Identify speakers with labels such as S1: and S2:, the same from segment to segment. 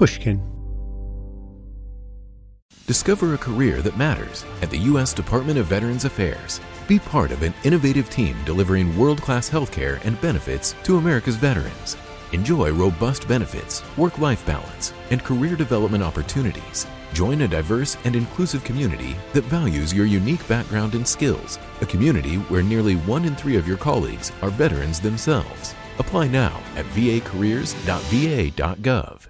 S1: Pushkin.
S2: Discover a career that matters at the U.S. Department of Veterans Affairs. Be part of an innovative team delivering world class healthcare and benefits to America's veterans. Enjoy robust benefits, work life balance, and career development opportunities. Join a diverse and inclusive community that values your unique background and skills, a community where nearly one in three of your colleagues are veterans themselves. Apply now at vacareers.va.gov.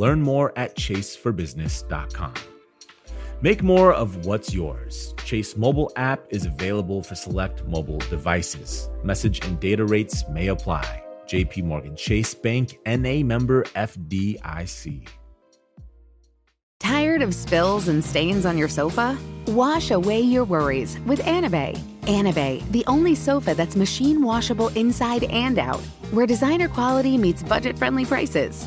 S3: Learn more at chaseforbusiness.com. Make more of what's yours. Chase mobile app is available for select mobile devices. Message and data rates may apply. JP Morgan Chase Bank NA member FDIC.
S4: Tired of spills and stains on your sofa? Wash away your worries with Anabei. Anabei, the only sofa that's machine washable inside and out, where designer quality meets budget friendly prices.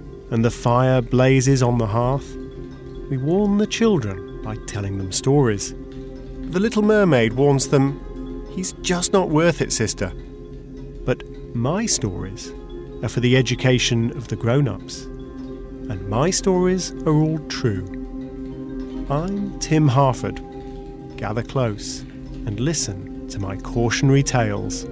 S1: and the fire blazes on the hearth, we warn the children by telling them stories. The little mermaid warns them, He's just not worth it, sister. But my stories are for the education of the grown ups, and my stories are all true. I'm Tim Harford. Gather close and listen to my cautionary tales.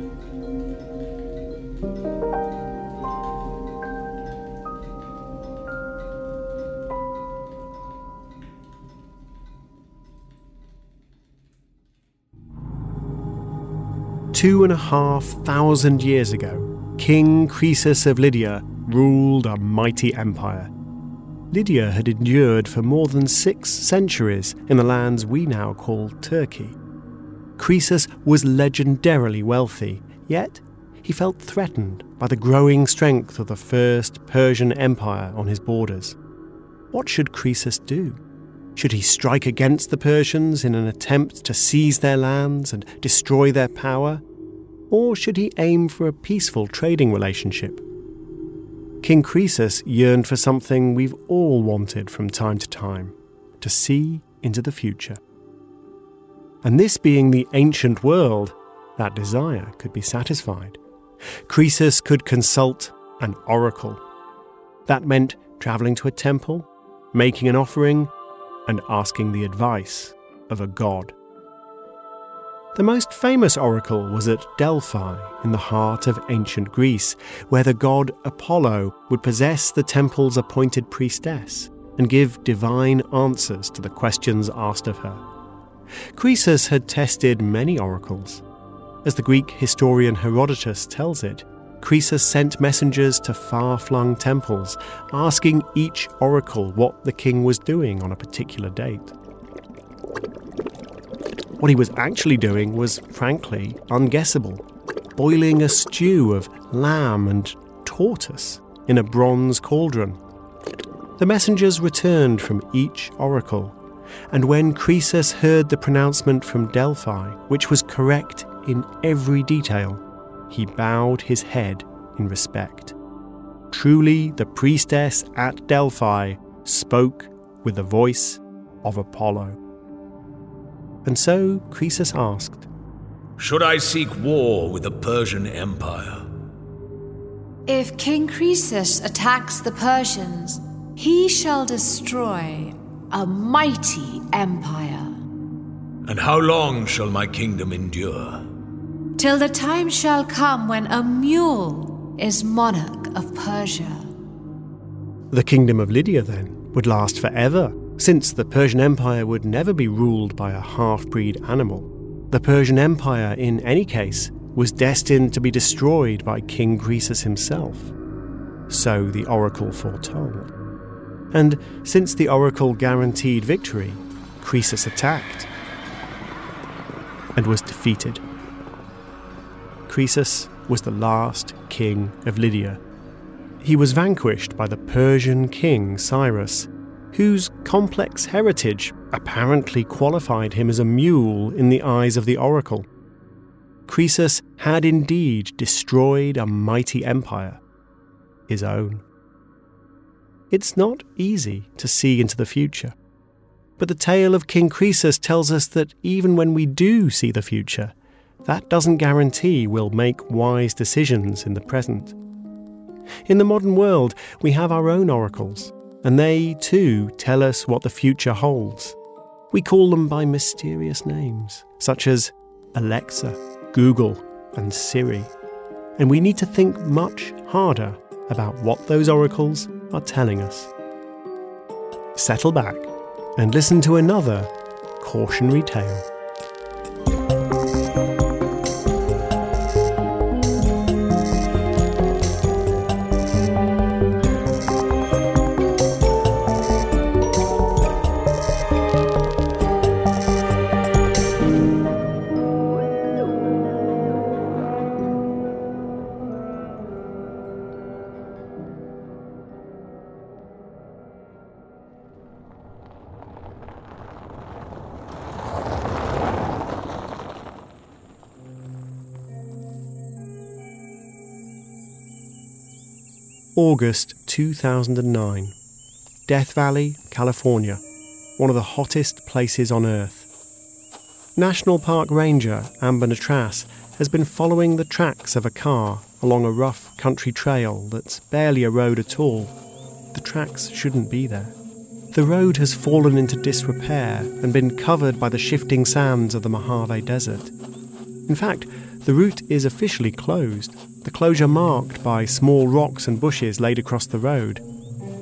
S1: Two and a half thousand years ago, King Croesus of Lydia ruled a mighty empire. Lydia had endured for more than six centuries in the lands we now call Turkey. Croesus was legendarily wealthy, yet he felt threatened by the growing strength of the first Persian Empire on his borders. What should Croesus do? Should he strike against the Persians in an attempt to seize their lands and destroy their power? Or should he aim for a peaceful trading relationship? King Croesus yearned for something we've all wanted from time to time to see into the future. And this being the ancient world, that desire could be satisfied. Croesus could consult an oracle. That meant travelling to a temple, making an offering, and asking the advice of a god. The most famous oracle was at Delphi, in the heart of ancient Greece, where the god Apollo would possess the temple's appointed priestess and give divine answers to the questions asked of her. Croesus had tested many oracles. As the Greek historian Herodotus tells it, Croesus sent messengers to far flung temples, asking each oracle what the king was doing on a particular date. What he was actually doing was, frankly, unguessable boiling a stew of lamb and tortoise in a bronze cauldron. The messengers returned from each oracle, and when Croesus heard the pronouncement from Delphi, which was correct in every detail, he bowed his head in respect. Truly, the priestess at Delphi spoke with the voice of Apollo. And so Croesus asked,
S5: Should I seek war with the Persian Empire?
S6: If King Croesus attacks the Persians, he shall destroy a mighty empire.
S5: And how long shall my kingdom endure?
S6: Till the time shall come when a mule is monarch of Persia.
S1: The kingdom of Lydia, then, would last forever, since the Persian Empire would never be ruled by a half breed animal. The Persian Empire, in any case, was destined to be destroyed by King Croesus himself. So the oracle foretold. And since the oracle guaranteed victory, Croesus attacked and was defeated. Croesus was the last king of Lydia. He was vanquished by the Persian king Cyrus, whose complex heritage apparently qualified him as a mule in the eyes of the oracle. Croesus had indeed destroyed a mighty empire, his own. It's not easy to see into the future. But the tale of King Croesus tells us that even when we do see the future, that doesn't guarantee we'll make wise decisions in the present. In the modern world, we have our own oracles, and they too tell us what the future holds. We call them by mysterious names, such as Alexa, Google, and Siri. And we need to think much harder about what those oracles are telling us. Settle back and listen to another cautionary tale. 2009. Death Valley, California, one of the hottest places on Earth. National Park Ranger Amber Natras has been following the tracks of a car along a rough country trail that's barely a road at all. The tracks shouldn't be there. The road has fallen into disrepair and been covered by the shifting sands of the Mojave Desert. In fact, the route is officially closed the closure marked by small rocks and bushes laid across the road,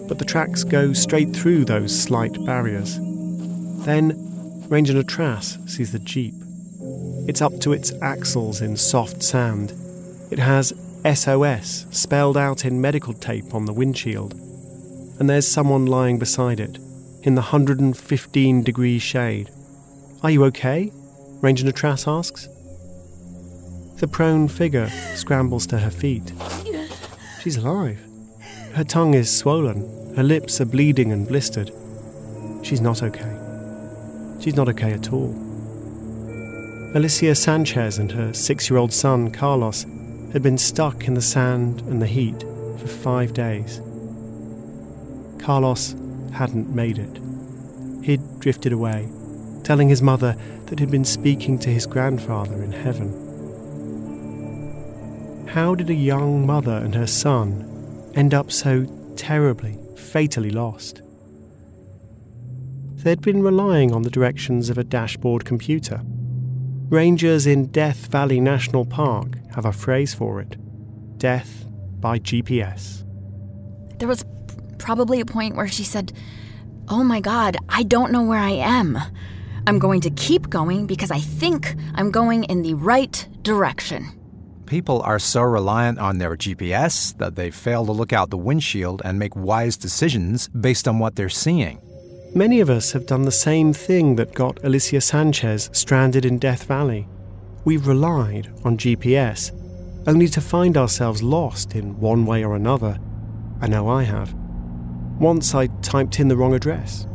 S1: but the tracks go straight through those slight barriers. Then, Ranger Natras sees the Jeep. It's up to its axles in soft sand. It has SOS spelled out in medical tape on the windshield. And there's someone lying beside it, in the 115 degree shade. Are you okay? Ranger Natras asks. The prone figure scrambles to her feet. She's alive. Her tongue is swollen, her lips are bleeding and blistered. She's not okay. She's not okay at all. Alicia Sanchez and her six year old son, Carlos, had been stuck in the sand and the heat for five days. Carlos hadn't made it. He'd drifted away, telling his mother that he'd been speaking to his grandfather in heaven. How did a young mother and her son end up so terribly, fatally lost? They'd been relying on the directions of a dashboard computer. Rangers in Death Valley National Park have a phrase for it death by GPS.
S7: There was probably a point where she said, Oh my god, I don't know where I am. I'm going to keep going because I think I'm going in the right direction.
S8: People are so reliant on their GPS that they fail to look out the windshield and make wise decisions based on what they're seeing.
S1: Many of us have done the same thing that got Alicia Sanchez stranded in Death Valley. We've relied on GPS, only to find ourselves lost in one way or another. I know I have. Once I typed in the wrong address.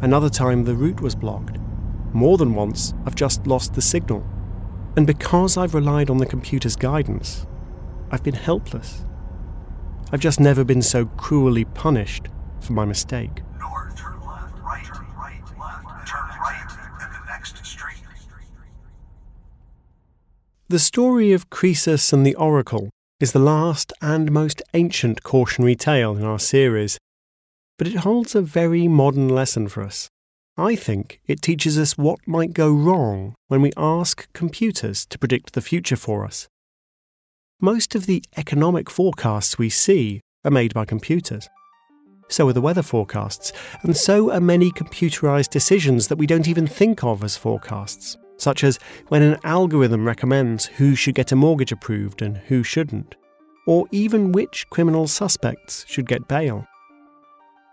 S1: Another time the route was blocked. More than once, I've just lost the signal. And because I've relied on the computer's guidance, I've been helpless. I've just never been so cruelly punished for my mistake.
S9: North, turn left, right, turn right, left, turn right, and the next street.
S1: The story of Croesus and the Oracle is the last and most ancient cautionary tale in our series, but it holds a very modern lesson for us. I think it teaches us what might go wrong when we ask computers to predict the future for us. Most of the economic forecasts we see are made by computers. So are the weather forecasts, and so are many computerized decisions that we don't even think of as forecasts, such as when an algorithm recommends who should get a mortgage approved and who shouldn't, or even which criminal suspects should get bail.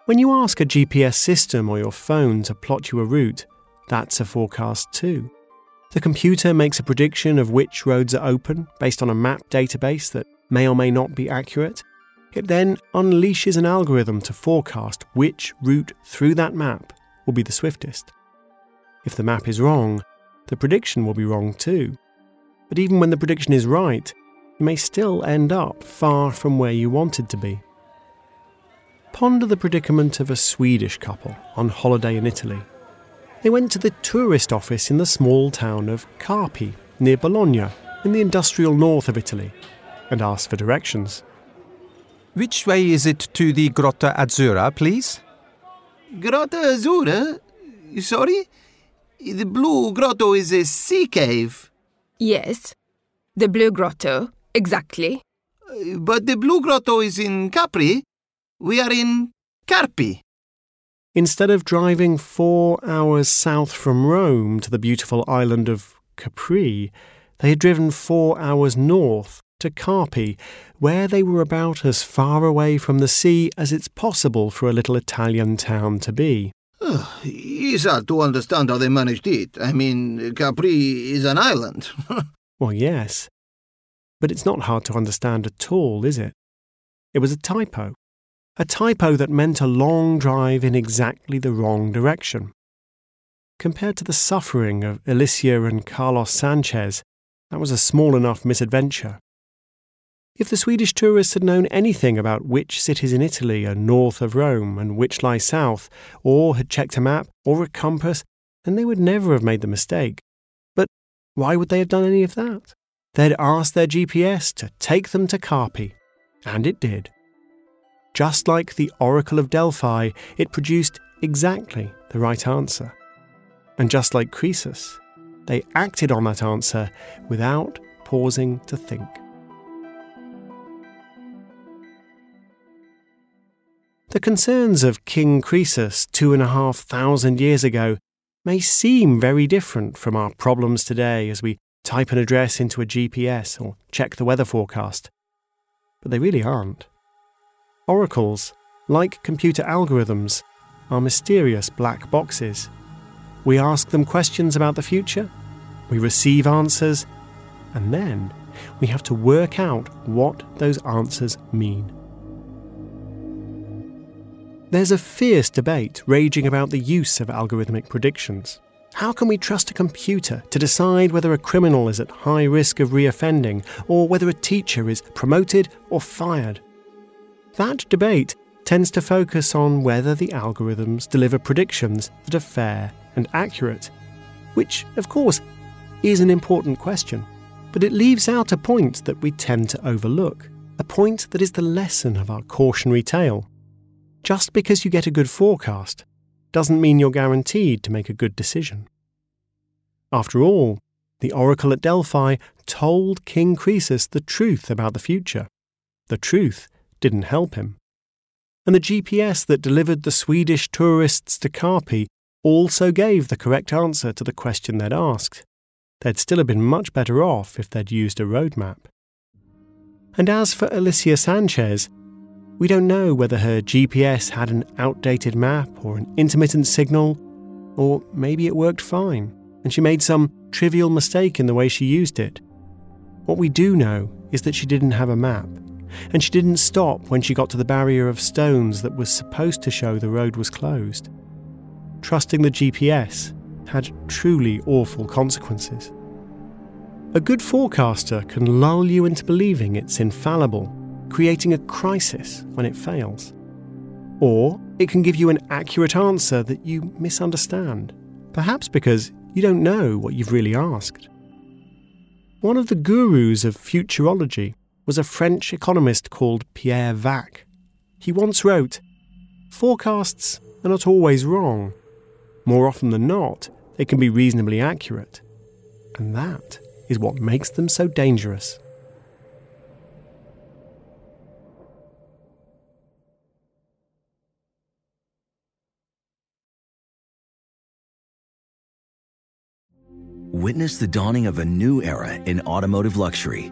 S1: When you ask a GPS system or your phone to plot you a route, that's a forecast too. The computer makes a prediction of which roads are open based on a map database that may or may not be accurate. It then unleashes an algorithm to forecast which route through that map will be the swiftest. If the map is wrong, the prediction will be wrong too. But even when the prediction is right, you may still end up far from where you wanted to be. Ponder the predicament of a Swedish couple on holiday in Italy. They went to the tourist office in the small town of Carpi, near Bologna, in the industrial north of Italy, and asked for directions.
S8: Which way is it to the Grotta Azzurra, please?
S9: Grotta Azzurra? Sorry? The Blue Grotto is a sea cave.
S10: Yes, the Blue Grotto, exactly.
S9: Uh, but the Blue Grotto is in Capri. We are in Carpi.
S1: Instead of driving four hours south from Rome to the beautiful island of Capri, they had driven four hours north to Carpi, where they were about as far away from the sea as it's possible for a little Italian town to be.
S9: It's hard to understand how they managed it. I mean, Capri is an island.
S1: well, yes. But it's not hard to understand at all, is it? It was a typo a typo that meant a long drive in exactly the wrong direction. Compared to the suffering of Alicia and Carlos Sanchez, that was a small enough misadventure. If the Swedish tourists had known anything about which cities in Italy are north of Rome and which lie south, or had checked a map or a compass, then they would never have made the mistake. But why would they have done any of that? They'd asked their GPS to take them to Carpi, and it did. Just like the Oracle of Delphi, it produced exactly the right answer. And just like Croesus, they acted on that answer without pausing to think. The concerns of King Croesus two and a half thousand years ago may seem very different from our problems today as we type an address into a GPS or check the weather forecast. But they really aren't. Oracles, like computer algorithms, are mysterious black boxes. We ask them questions about the future, we receive answers, and then we have to work out what those answers mean. There's a fierce debate raging about the use of algorithmic predictions. How can we trust a computer to decide whether a criminal is at high risk of reoffending or whether a teacher is promoted or fired? That debate tends to focus on whether the algorithms deliver predictions that are fair and accurate, which, of course, is an important question. But it leaves out a point that we tend to overlook, a point that is the lesson of our cautionary tale. Just because you get a good forecast doesn't mean you're guaranteed to make a good decision. After all, the oracle at Delphi told King Croesus the truth about the future, the truth didn't help him. And the GPS that delivered the Swedish tourists to Carpi also gave the correct answer to the question they'd asked. They'd still have been much better off if they'd used a road map. And as for Alicia Sanchez, we don't know whether her GPS had an outdated map or an intermittent signal, or maybe it worked fine and she made some trivial mistake in the way she used it. What we do know is that she didn't have a map, and she didn't stop when she got to the barrier of stones that was supposed to show the road was closed. Trusting the GPS had truly awful consequences. A good forecaster can lull you into believing it's infallible, creating a crisis when it fails. Or it can give you an accurate answer that you misunderstand, perhaps because you don't know what you've really asked. One of the gurus of futurology was a French economist called Pierre Wack. He once wrote Forecasts are not always wrong. More often than not, they can be reasonably accurate. And that is what makes them so dangerous.
S11: Witness the dawning of a new era in automotive luxury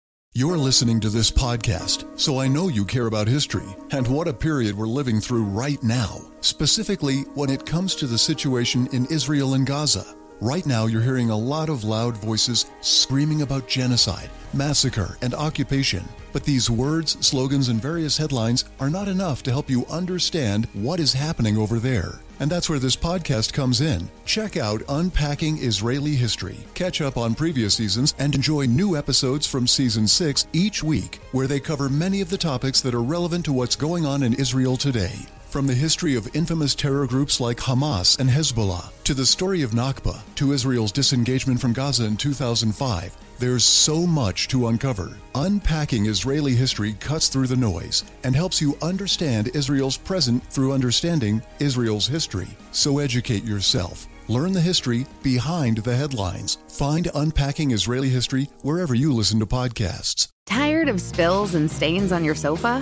S12: You're listening to this podcast, so I know you care about history and what a period we're living through right now, specifically when it comes to the situation in Israel and Gaza. Right now, you're hearing a lot of loud voices screaming about genocide, massacre, and occupation. But these words, slogans, and various headlines are not enough to help you understand what is happening over there. And that's where this podcast comes in. Check out Unpacking Israeli History. Catch up on previous seasons and enjoy new episodes from season 6 each week, where they cover many of the topics that are relevant to what's going on in Israel today. From the history of infamous terror groups like Hamas and Hezbollah, to the story of Nakba, to Israel's disengagement from Gaza in 2005, there's so much to uncover. Unpacking Israeli history cuts through the noise and helps you understand Israel's present through understanding Israel's history. So educate yourself. Learn the history behind the headlines. Find Unpacking Israeli History wherever you listen to podcasts.
S4: Tired of spills and stains on your sofa?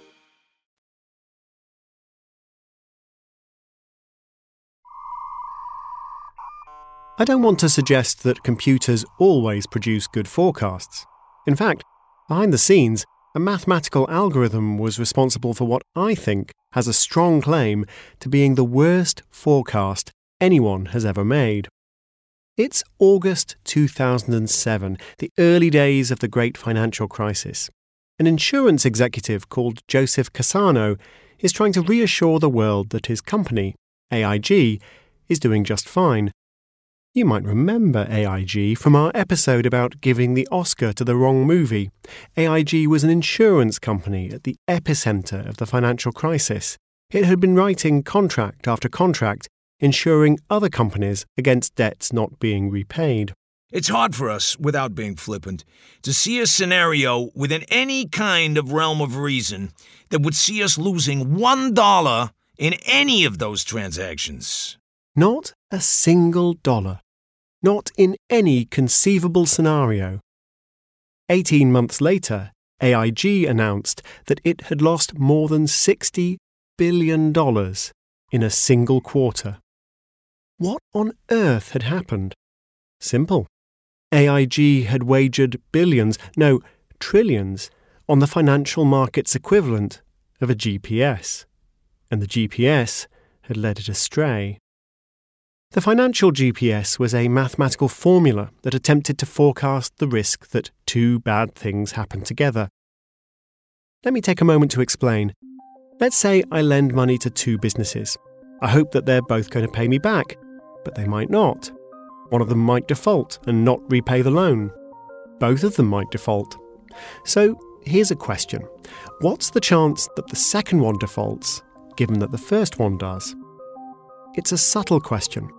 S1: I don't want to suggest that computers always produce good forecasts. In fact, behind the scenes, a mathematical algorithm was responsible for what I think has a strong claim to being the worst forecast anyone has ever made. It's August 2007, the early days of the great financial crisis. An insurance executive called Joseph Cassano is trying to reassure the world that his company, AIG, is doing just fine. You might remember AIG from our episode about giving the Oscar to the wrong movie. AIG was an insurance company at the epicenter of the financial crisis. It had been writing contract after contract, insuring other companies against debts not being repaid.
S5: It's hard for us, without being flippant, to see a scenario within any kind of realm of reason that would see us losing one dollar in any of those transactions.
S1: Not a single dollar. Not in any conceivable scenario. Eighteen months later, AIG announced that it had lost more than $60 billion in a single quarter. What on earth had happened? Simple. AIG had wagered billions, no, trillions, on the financial market's equivalent of a GPS. and the GPS had led it astray. The financial GPS was a mathematical formula that attempted to forecast the risk that two bad things happen together. Let me take a moment to explain. Let's say I lend money to two businesses. I hope that they're both going to pay me back, but they might not. One of them might default and not repay the loan. Both of them might default. So here's a question What's the chance that the second one defaults, given that the first one does? It's a subtle question.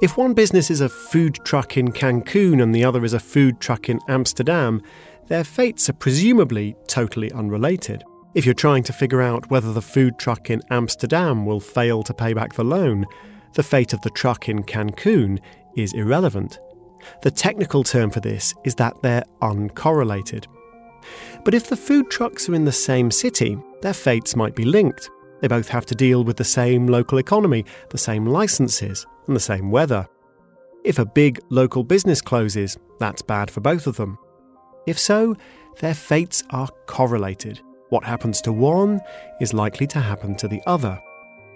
S1: If one business is a food truck in Cancun and the other is a food truck in Amsterdam, their fates are presumably totally unrelated. If you're trying to figure out whether the food truck in Amsterdam will fail to pay back the loan, the fate of the truck in Cancun is irrelevant. The technical term for this is that they're uncorrelated. But if the food trucks are in the same city, their fates might be linked. They both have to deal with the same local economy, the same licenses, and the same weather. If a big local business closes, that's bad for both of them. If so, their fates are correlated. What happens to one is likely to happen to the other.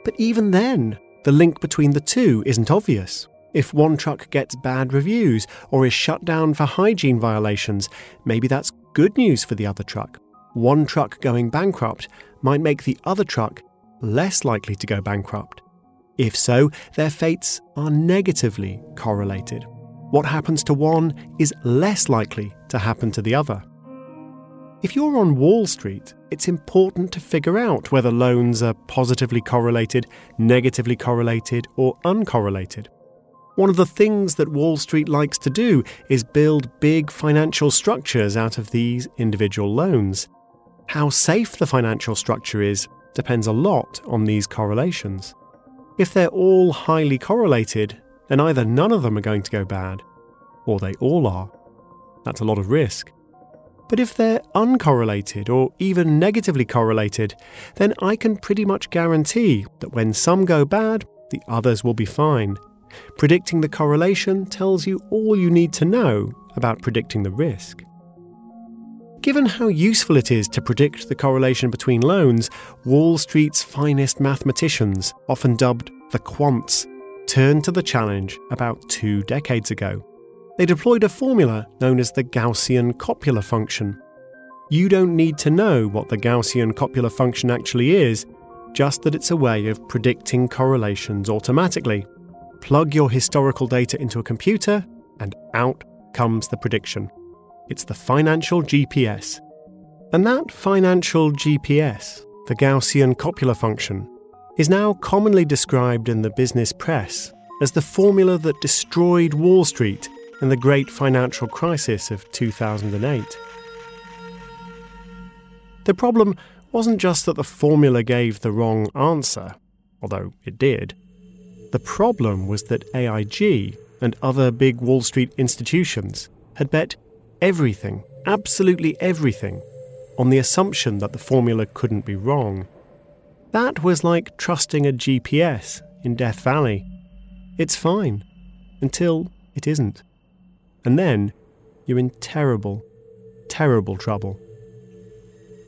S1: But even then, the link between the two isn't obvious. If one truck gets bad reviews or is shut down for hygiene violations, maybe that's good news for the other truck. One truck going bankrupt might make the other truck less likely to go bankrupt. If so, their fates are negatively correlated what happens to one is less likely to happen to the other. If you're on Wall Street, it's important to figure out whether loans are positively correlated, negatively correlated, or uncorrelated. One of the things that Wall Street likes to do is build big financial structures out of these individual loans. How safe the financial structure is depends a lot on these correlations. If they're all highly correlated, then either none of them are going to go bad, or they all are. That's a lot of risk. But if they're uncorrelated or even negatively correlated, then I can pretty much guarantee that when some go bad, the others will be fine. Predicting the correlation tells you all you need to know about predicting the risk. Given how useful it is to predict the correlation between loans, Wall Street's finest mathematicians, often dubbed the quants, turned to the challenge about two decades ago. They deployed a formula known as the Gaussian copula function. You don't need to know what the Gaussian copula function actually is, just that it's a way of predicting correlations automatically. Plug your historical data into a computer, and out comes the prediction. It's the financial GPS. And that financial GPS, the Gaussian copula function, is now commonly described in the business press as the formula that destroyed Wall Street in the great financial crisis of 2008. The problem wasn't just that the formula gave the wrong answer, although it did. The problem was that AIG and other big Wall Street institutions had bet everything, absolutely everything, on the assumption that the formula couldn't be wrong. That was like trusting a GPS in Death Valley. It's fine until it isn't. And then you're in terrible, terrible trouble.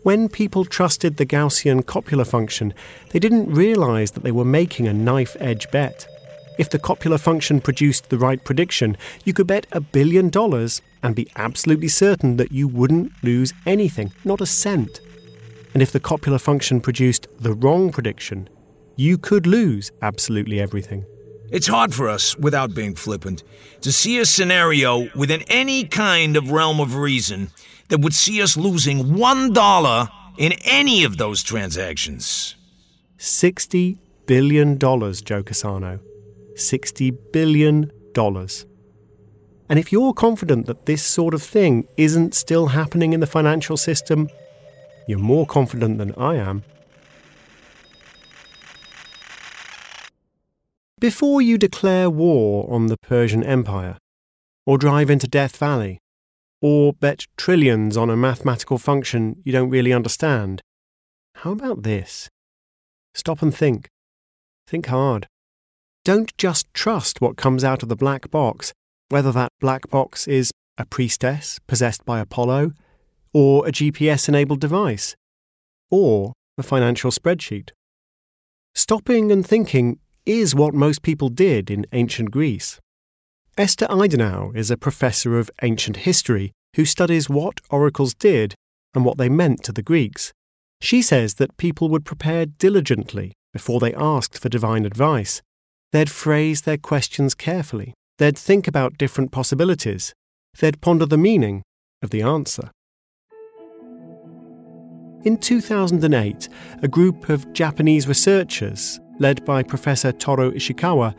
S1: When people trusted the Gaussian copula function, they didn't realize that they were making a knife edge bet. If the copula function produced the right prediction, you could bet a billion dollars and be absolutely certain that you wouldn't lose anything, not a cent. And if the copula function produced the wrong prediction, you could lose absolutely everything.
S5: It's hard for us, without being flippant, to see a scenario within any kind of realm of reason that would see us losing one dollar in any of those transactions.
S1: $60 billion, Joe Cassano. $60 billion. And if you're confident that this sort of thing isn't still happening in the financial system, you're more confident than I am. Before you declare war on the Persian Empire, or drive into Death Valley, or bet trillions on a mathematical function you don't really understand, how about this? Stop and think. Think hard. Don't just trust what comes out of the black box, whether that black box is a priestess possessed by Apollo, or a GPS enabled device, or a financial spreadsheet. Stopping and thinking is what most people did in ancient Greece. Esther Eidinow is a professor of ancient history who studies what oracles did and what they meant to the Greeks. She says that people would prepare diligently before they asked for divine advice. They'd phrase their questions carefully. They'd think about different possibilities. They'd ponder the meaning of the answer. In 2008, a group of Japanese researchers, led by Professor Toru Ishikawa,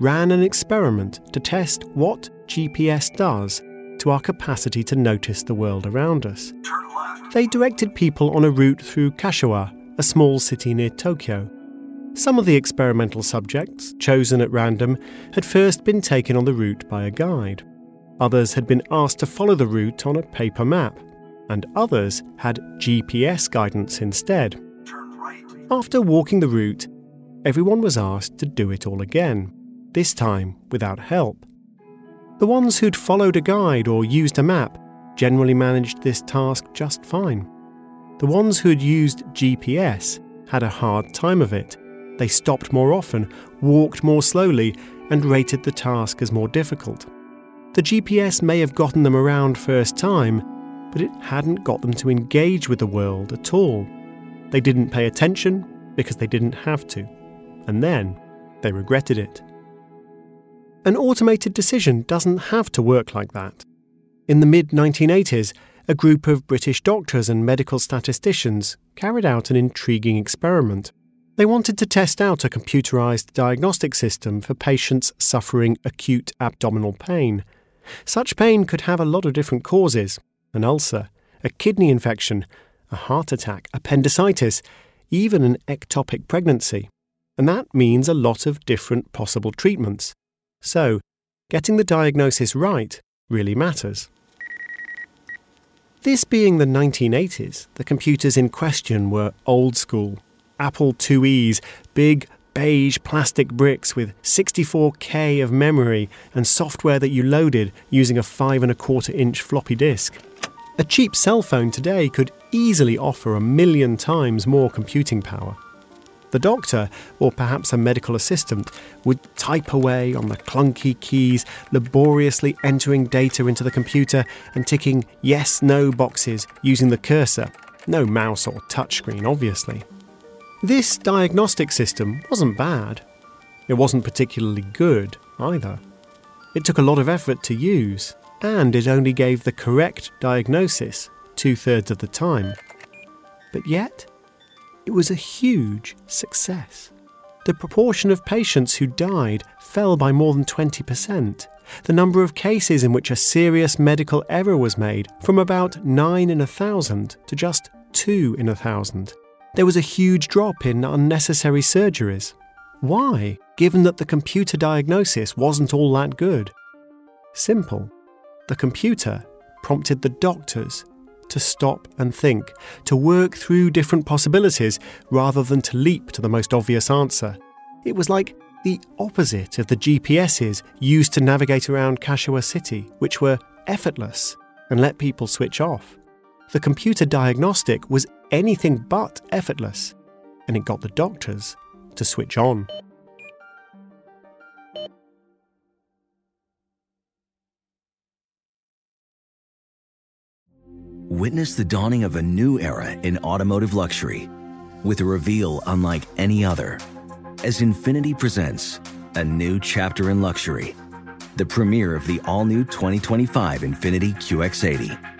S1: ran an experiment to test what GPS does to our capacity to notice the world around us. They directed people on a route through Kashiwa, a small city near Tokyo. Some of the experimental subjects, chosen at random, had first been taken on the route by a guide. Others had been asked to follow the route on a paper map, and others had GPS guidance instead. After walking the route, everyone was asked to do it all again, this time without help. The ones who'd followed a guide or used a map generally managed this task just fine. The ones who'd used GPS had a hard time of it. They stopped more often, walked more slowly, and rated the task as more difficult. The GPS may have gotten them around first time, but it hadn't got them to engage with the world at all. They didn't pay attention because they didn't have to. And then they regretted it. An automated decision doesn't have to work like that. In the mid 1980s, a group of British doctors and medical statisticians carried out an intriguing experiment. They wanted to test out a computerized diagnostic system for patients suffering acute abdominal pain. Such pain could have a lot of different causes an ulcer, a kidney infection, a heart attack, appendicitis, even an ectopic pregnancy. And that means a lot of different possible treatments. So, getting the diagnosis right really matters. This being the 1980s, the computers in question were old school. Apple IIe's, big beige plastic bricks with 64K of memory and software that you loaded using a 5 and a quarter inch floppy disk. A cheap cell phone today could easily offer a million times more computing power. The doctor, or perhaps a medical assistant, would type away on the clunky keys, laboriously entering data into the computer and ticking yes no boxes using the cursor. No mouse or touchscreen, obviously. This diagnostic system wasn't bad. It wasn't particularly good either. It took a lot of effort to use, and it only gave the correct diagnosis two thirds of the time. But yet, it was a huge success. The proportion of patients who died fell by more than 20%. The number of cases in which a serious medical error was made from about 9 in a thousand to just 2 in a thousand. There was a huge drop in unnecessary surgeries. Why, given that the computer diagnosis wasn't all that good? Simple. The computer prompted the doctors to stop and think, to work through different possibilities rather than to leap to the most obvious answer. It was like the opposite of the GPSs used to navigate around Kashiwa City, which were effortless and let people switch off. The computer diagnostic was anything but effortless, and it got the doctors to switch on.
S11: Witness the dawning of a new era in automotive luxury with a reveal unlike any other as Infiniti presents a new chapter in luxury, the premiere of the all new 2025 Infiniti QX80.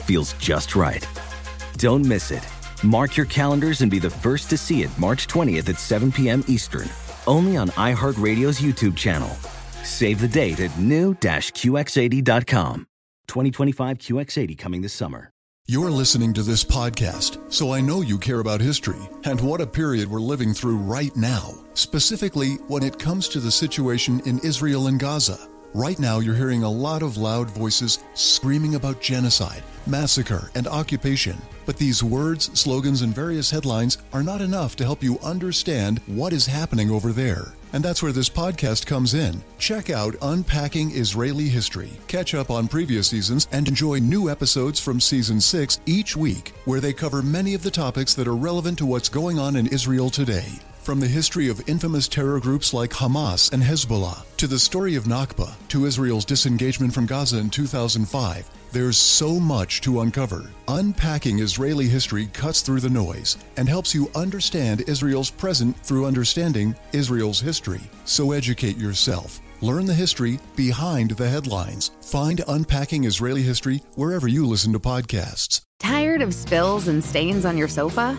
S11: feels just right. Don't miss it. Mark your calendars and be the first to see it March 20th at 7 p.m. Eastern, only on iHeartRadio's YouTube channel. Save the date at new-QX80.com. 2025 QX80 coming this summer.
S12: You're listening to this podcast, so I know you care about history and what a period we're living through right now, specifically when it comes to the situation in Israel and Gaza. Right now, you're hearing a lot of loud voices screaming about genocide, massacre, and occupation. But these words, slogans, and various headlines are not enough to help you understand what is happening over there. And that's where this podcast comes in. Check out Unpacking Israeli History, catch up on previous seasons, and enjoy new episodes from season 6 each week, where they cover many of the topics that are relevant to what's going on in Israel today. From the history of infamous terror groups like Hamas and Hezbollah, to the story of Nakba, to Israel's disengagement from Gaza in 2005, there's so much to uncover. Unpacking Israeli history cuts through the noise and helps you understand Israel's present through understanding Israel's history. So educate yourself. Learn the history behind the headlines. Find Unpacking Israeli History wherever you listen to podcasts.
S4: Tired of spills and stains on your sofa?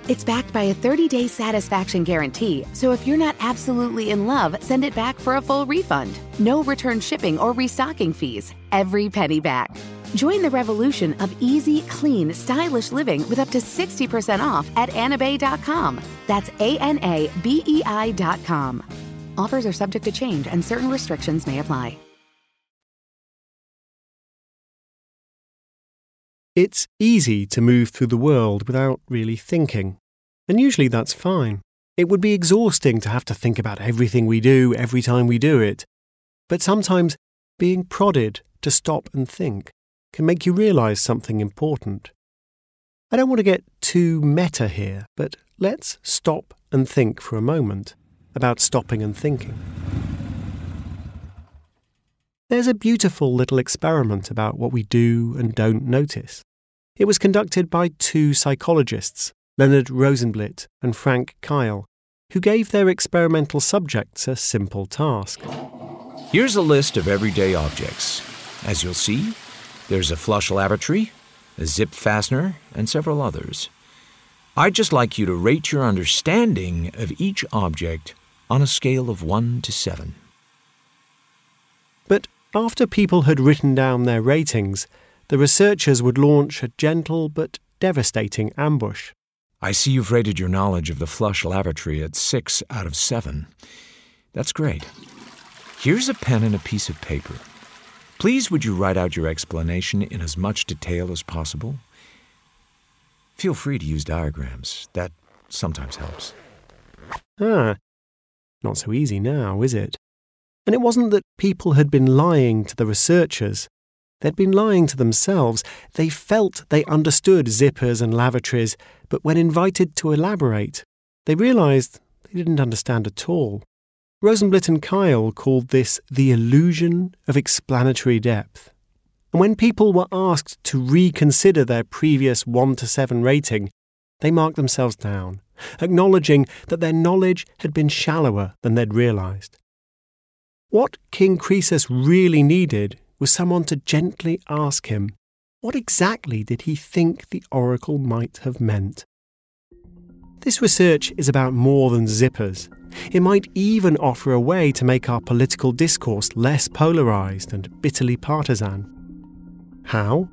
S4: It's backed by a 30 day satisfaction guarantee, so if you're not absolutely in love, send it back for a full refund. No return shipping or restocking fees. Every penny back. Join the revolution of easy, clean, stylish living with up to 60% off at anabei.com. That's A N A B E I.com. Offers are subject to change and certain restrictions may apply.
S1: It's easy to move through the world without really thinking, and usually that's fine. It would be exhausting to have to think about everything we do every time we do it, but sometimes being prodded to stop and think can make you realize something important. I don't want to get too meta here, but let's stop and think for a moment about stopping and thinking. There's a beautiful little experiment about what we do and don't notice. It was conducted by two psychologists, Leonard Rozenblit and Frank Keil, who gave their experimental subjects a simple task.
S5: Here's a list of everyday objects. As you'll see, there's a flush lavatory, a zip fastener, and several others. I'd just like you to rate your understanding of each object on a scale of 1 to 7.
S1: But after people had written down their ratings, the researchers would launch a gentle but devastating ambush.
S5: I see you've rated your knowledge of the flush lavatory at 6 out of 7. That's great. Here's a pen and a piece of paper. Please, would you write out your explanation in as much detail as possible? Feel free to use diagrams. That sometimes helps.
S1: Ah, not so easy now, is it? And it wasn't that people had been lying to the researchers. They'd been lying to themselves. They felt they understood zippers and lavatories, but when invited to elaborate, they realized they didn't understand at all. Rozenblit and Keil called this the illusion of explanatory depth. And when people were asked to reconsider their previous 1 to 7 rating, they marked themselves down, acknowledging that their knowledge had been shallower than they'd realized. What King Croesus really needed was someone to gently ask him, what exactly did he think the oracle might have meant? This research is about more than zippers. It might even offer a way to make our political discourse less polarised and bitterly partisan. How?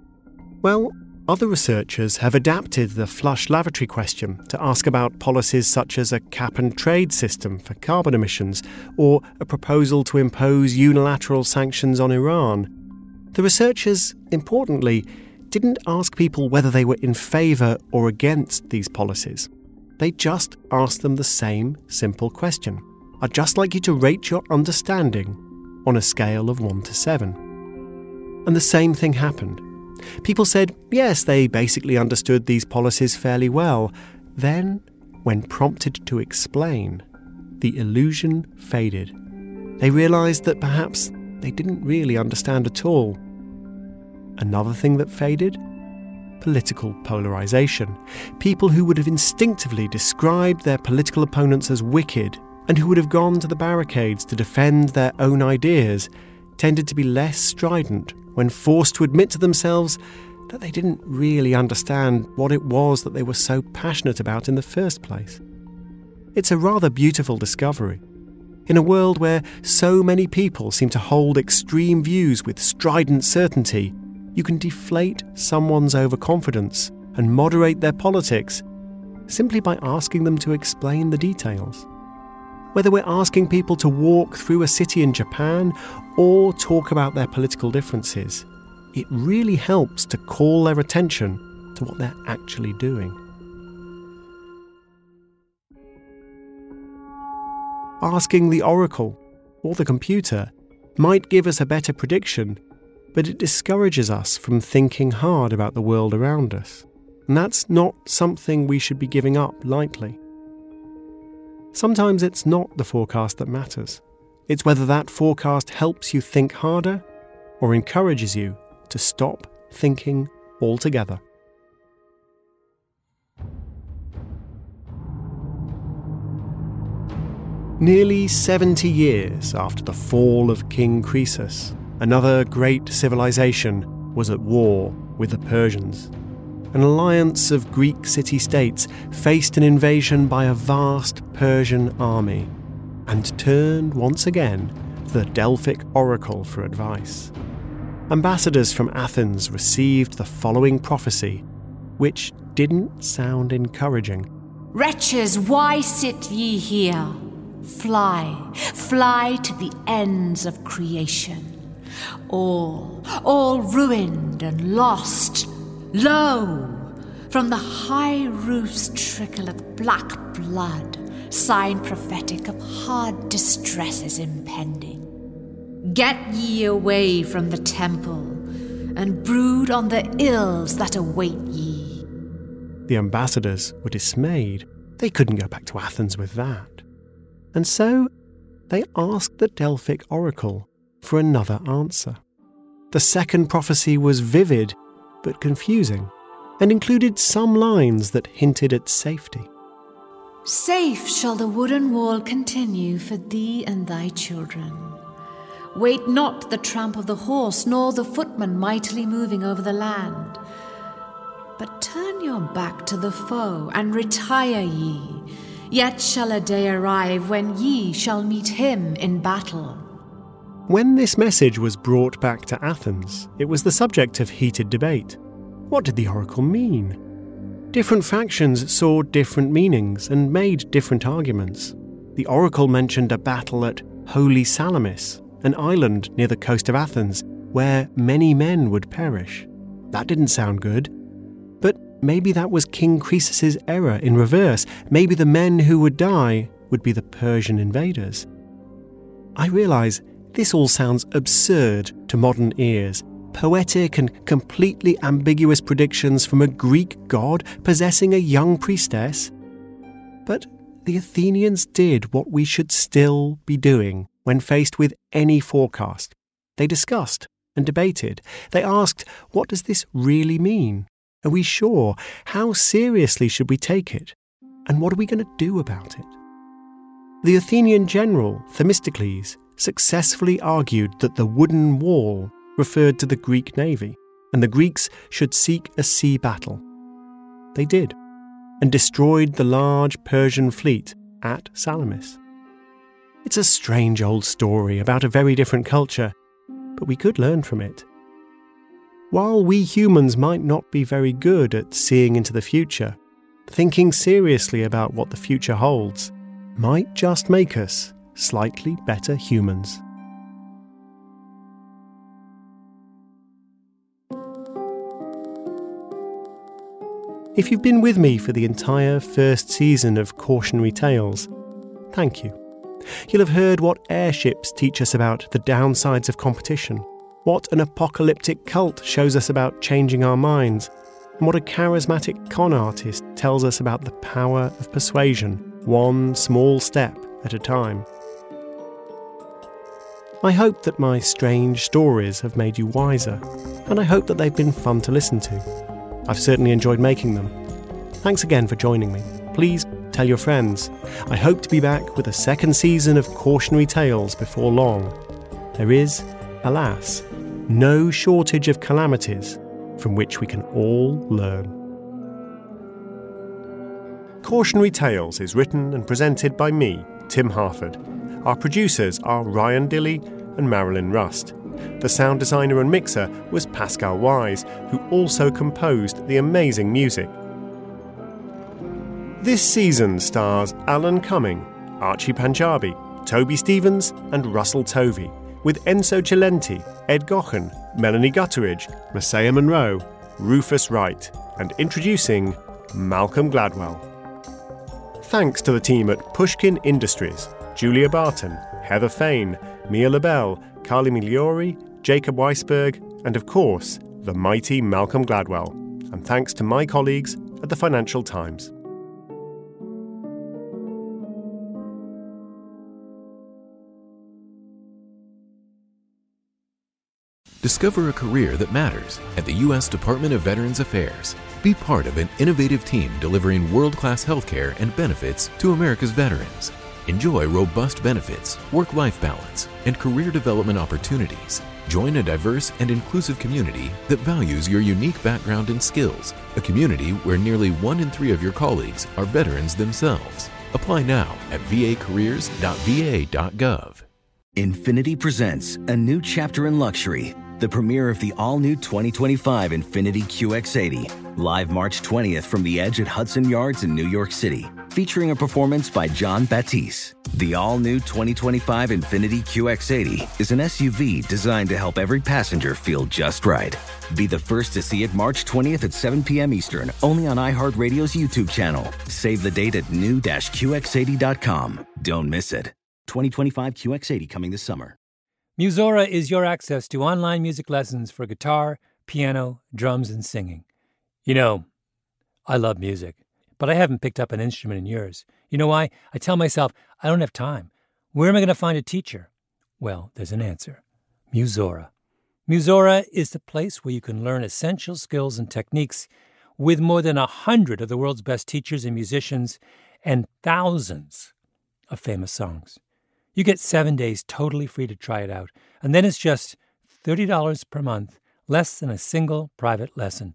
S1: Well, other researchers have adapted the flush lavatory question to ask about policies such as a cap and trade system for carbon emissions or a proposal to impose unilateral sanctions on Iran. The researchers, importantly, didn't ask people whether they were in favour or against these policies. They just asked them the same simple question I'd just like you to rate your understanding on a scale of 1 to 7. And the same thing happened. People said, yes, they basically understood these policies fairly well. Then, when prompted to explain, the illusion faded. They realized that perhaps they didn't really understand at all. Another thing that faded? Political polarization. People who would have instinctively described their political opponents as wicked and who would have gone to the barricades to defend their own ideas tended to be less strident when forced to admit to themselves that they didn't really understand what it was that they were so passionate about in the first place. It's a rather beautiful discovery. In a world where so many people seem to hold extreme views with strident certainty, you can deflate someone's overconfidence and moderate their politics simply by asking them to explain the details. Whether we're asking people to walk through a city in Japan or talk about their political differences, it really helps to call their attention to what they're actually doing. Asking the oracle or the computer might give us a better prediction, but it discourages us from thinking hard about the world around us. And that's not something we should be giving up lightly. Sometimes it's not the forecast that matters. It's whether that forecast helps you think harder or encourages you to stop thinking altogether. Nearly 70 years after the fall of King Croesus, another great civilization was at war with the Persians. An alliance of Greek city states faced an invasion by a vast Persian army and turned once again to the Delphic oracle for advice ambassadors from Athens received the following prophecy, which didn't sound encouraging.
S6: Wretches, why sit ye here? Fly, fly to the ends of creation. All, all ruined and lost. Lo! From the high roofs trickle of black blood, sign prophetic of hard distresses impending. Get ye away from the temple, and brood on the ills that await ye.
S1: The ambassadors were dismayed. They couldn't go back to Athens with that. And so they asked the Delphic oracle for another answer. The second prophecy was vivid but confusing and included some lines that hinted at safety.
S6: Safe shall the wooden wall continue for thee and thy children. Wait not the tramp of the horse, nor the footman mightily moving over the land. But turn your back to the foe, and retire ye. Yet shall a day arrive when ye shall meet him in battle.
S1: When this message was brought back to Athens, it was the subject of heated debate. What did the oracle mean? Different factions saw different meanings and made different arguments. The oracle mentioned a battle at Holy Salamis, an island near the coast of Athens, where many men would perish. That didn't sound good. But maybe that was King Croesus's error in reverse. Maybe the men who would die would be the Persian invaders. I realize this all sounds absurd to modern ears. Poetic and completely ambiguous predictions from a Greek god possessing a young priestess. But the Athenians did what we should still be doing when faced with any forecast. They discussed and debated. They asked, what does this really mean? Are we sure? How seriously should we take it? And what are we going to do about it? The Athenian general, Themistocles, successfully argued that the wooden wall referred to the Greek navy, and the Greeks should seek a sea battle. They did, and destroyed the large Persian fleet at Salamis. It's a strange old story about a very different culture, but we could learn from it. While we humans might not be very good at seeing into the future, thinking seriously about what the future holds might just make us slightly better humans. If you've been with me for the entire first season of Cautionary Tales, thank you. You'll have heard what airships teach us about the downsides of competition, what an apocalyptic cult shows us about changing our minds, and what a charismatic con artist tells us about the power of persuasion, one small step at a time. I hope that my strange stories have made you wiser, and I hope that they've been fun to listen to. I've certainly enjoyed making them. Thanks again for joining me. Please tell your friends. I hope to be back with a second season of Cautionary Tales before long. There is, alas, no shortage of calamities from which we can all learn. Cautionary Tales is written and presented by me, Tim Harford. Our producers are Ryan Dilley and Marilyn Rust. The sound designer and mixer was Pascal Wyse, who also composed the amazing music. This season stars Alan Cumming, Archie Panjabi, Toby Stephens, and Russell Tovey, with Enzo Cilenti, Ed Gaughan, Melanie Gutteridge, Messiah Monroe, Rufus Wright, and introducing Malcolm Gladwell. Thanks to the team at Pushkin Industries, Julia Barton, Heather Fain, Mia Lobel, Carly Migliori, Jacob Weisberg, and of course, the mighty Malcolm Gladwell. And thanks to my colleagues at the Financial Times.
S2: Discover a career that matters at the U.S. Department of Veterans Affairs. Be part of an innovative team delivering world class healthcare and benefits to America's veterans. Enjoy robust benefits, work life balance, and career development opportunities. Join a diverse and inclusive community that values your unique background and skills, a community where nearly one in three of your colleagues are veterans themselves. Apply now at vacareers.va.gov.
S11: Infiniti presents a new chapter in luxury, the premiere of the all new 2025 Infiniti QX80, live March 20th from the edge at Hudson Yards in New York City, featuring a performance by Jon Batiste. The all new 2025 Infiniti QX80 is an SUV designed to help every passenger feel just right. Be the first to see it March 20th at 7 p.m. Eastern, only on iHeartRadio's YouTube channel. Save the date at new-QX80.com. Don't miss it. 2025 QX80 coming this summer.
S13: Musora is your access to online music lessons for guitar, piano, drums, and singing. You know, I love music, but I haven't picked up an instrument in years. You know why? I tell myself, I don't have time. Where am I going to find a teacher? Well, there's an answer Musora. Musora is the place where you can learn essential skills and techniques with more than a hundred of the world's best teachers and musicians and thousands of famous songs. You get seven days totally free to try it out, and then it's just $30 per month, less than a single private lesson.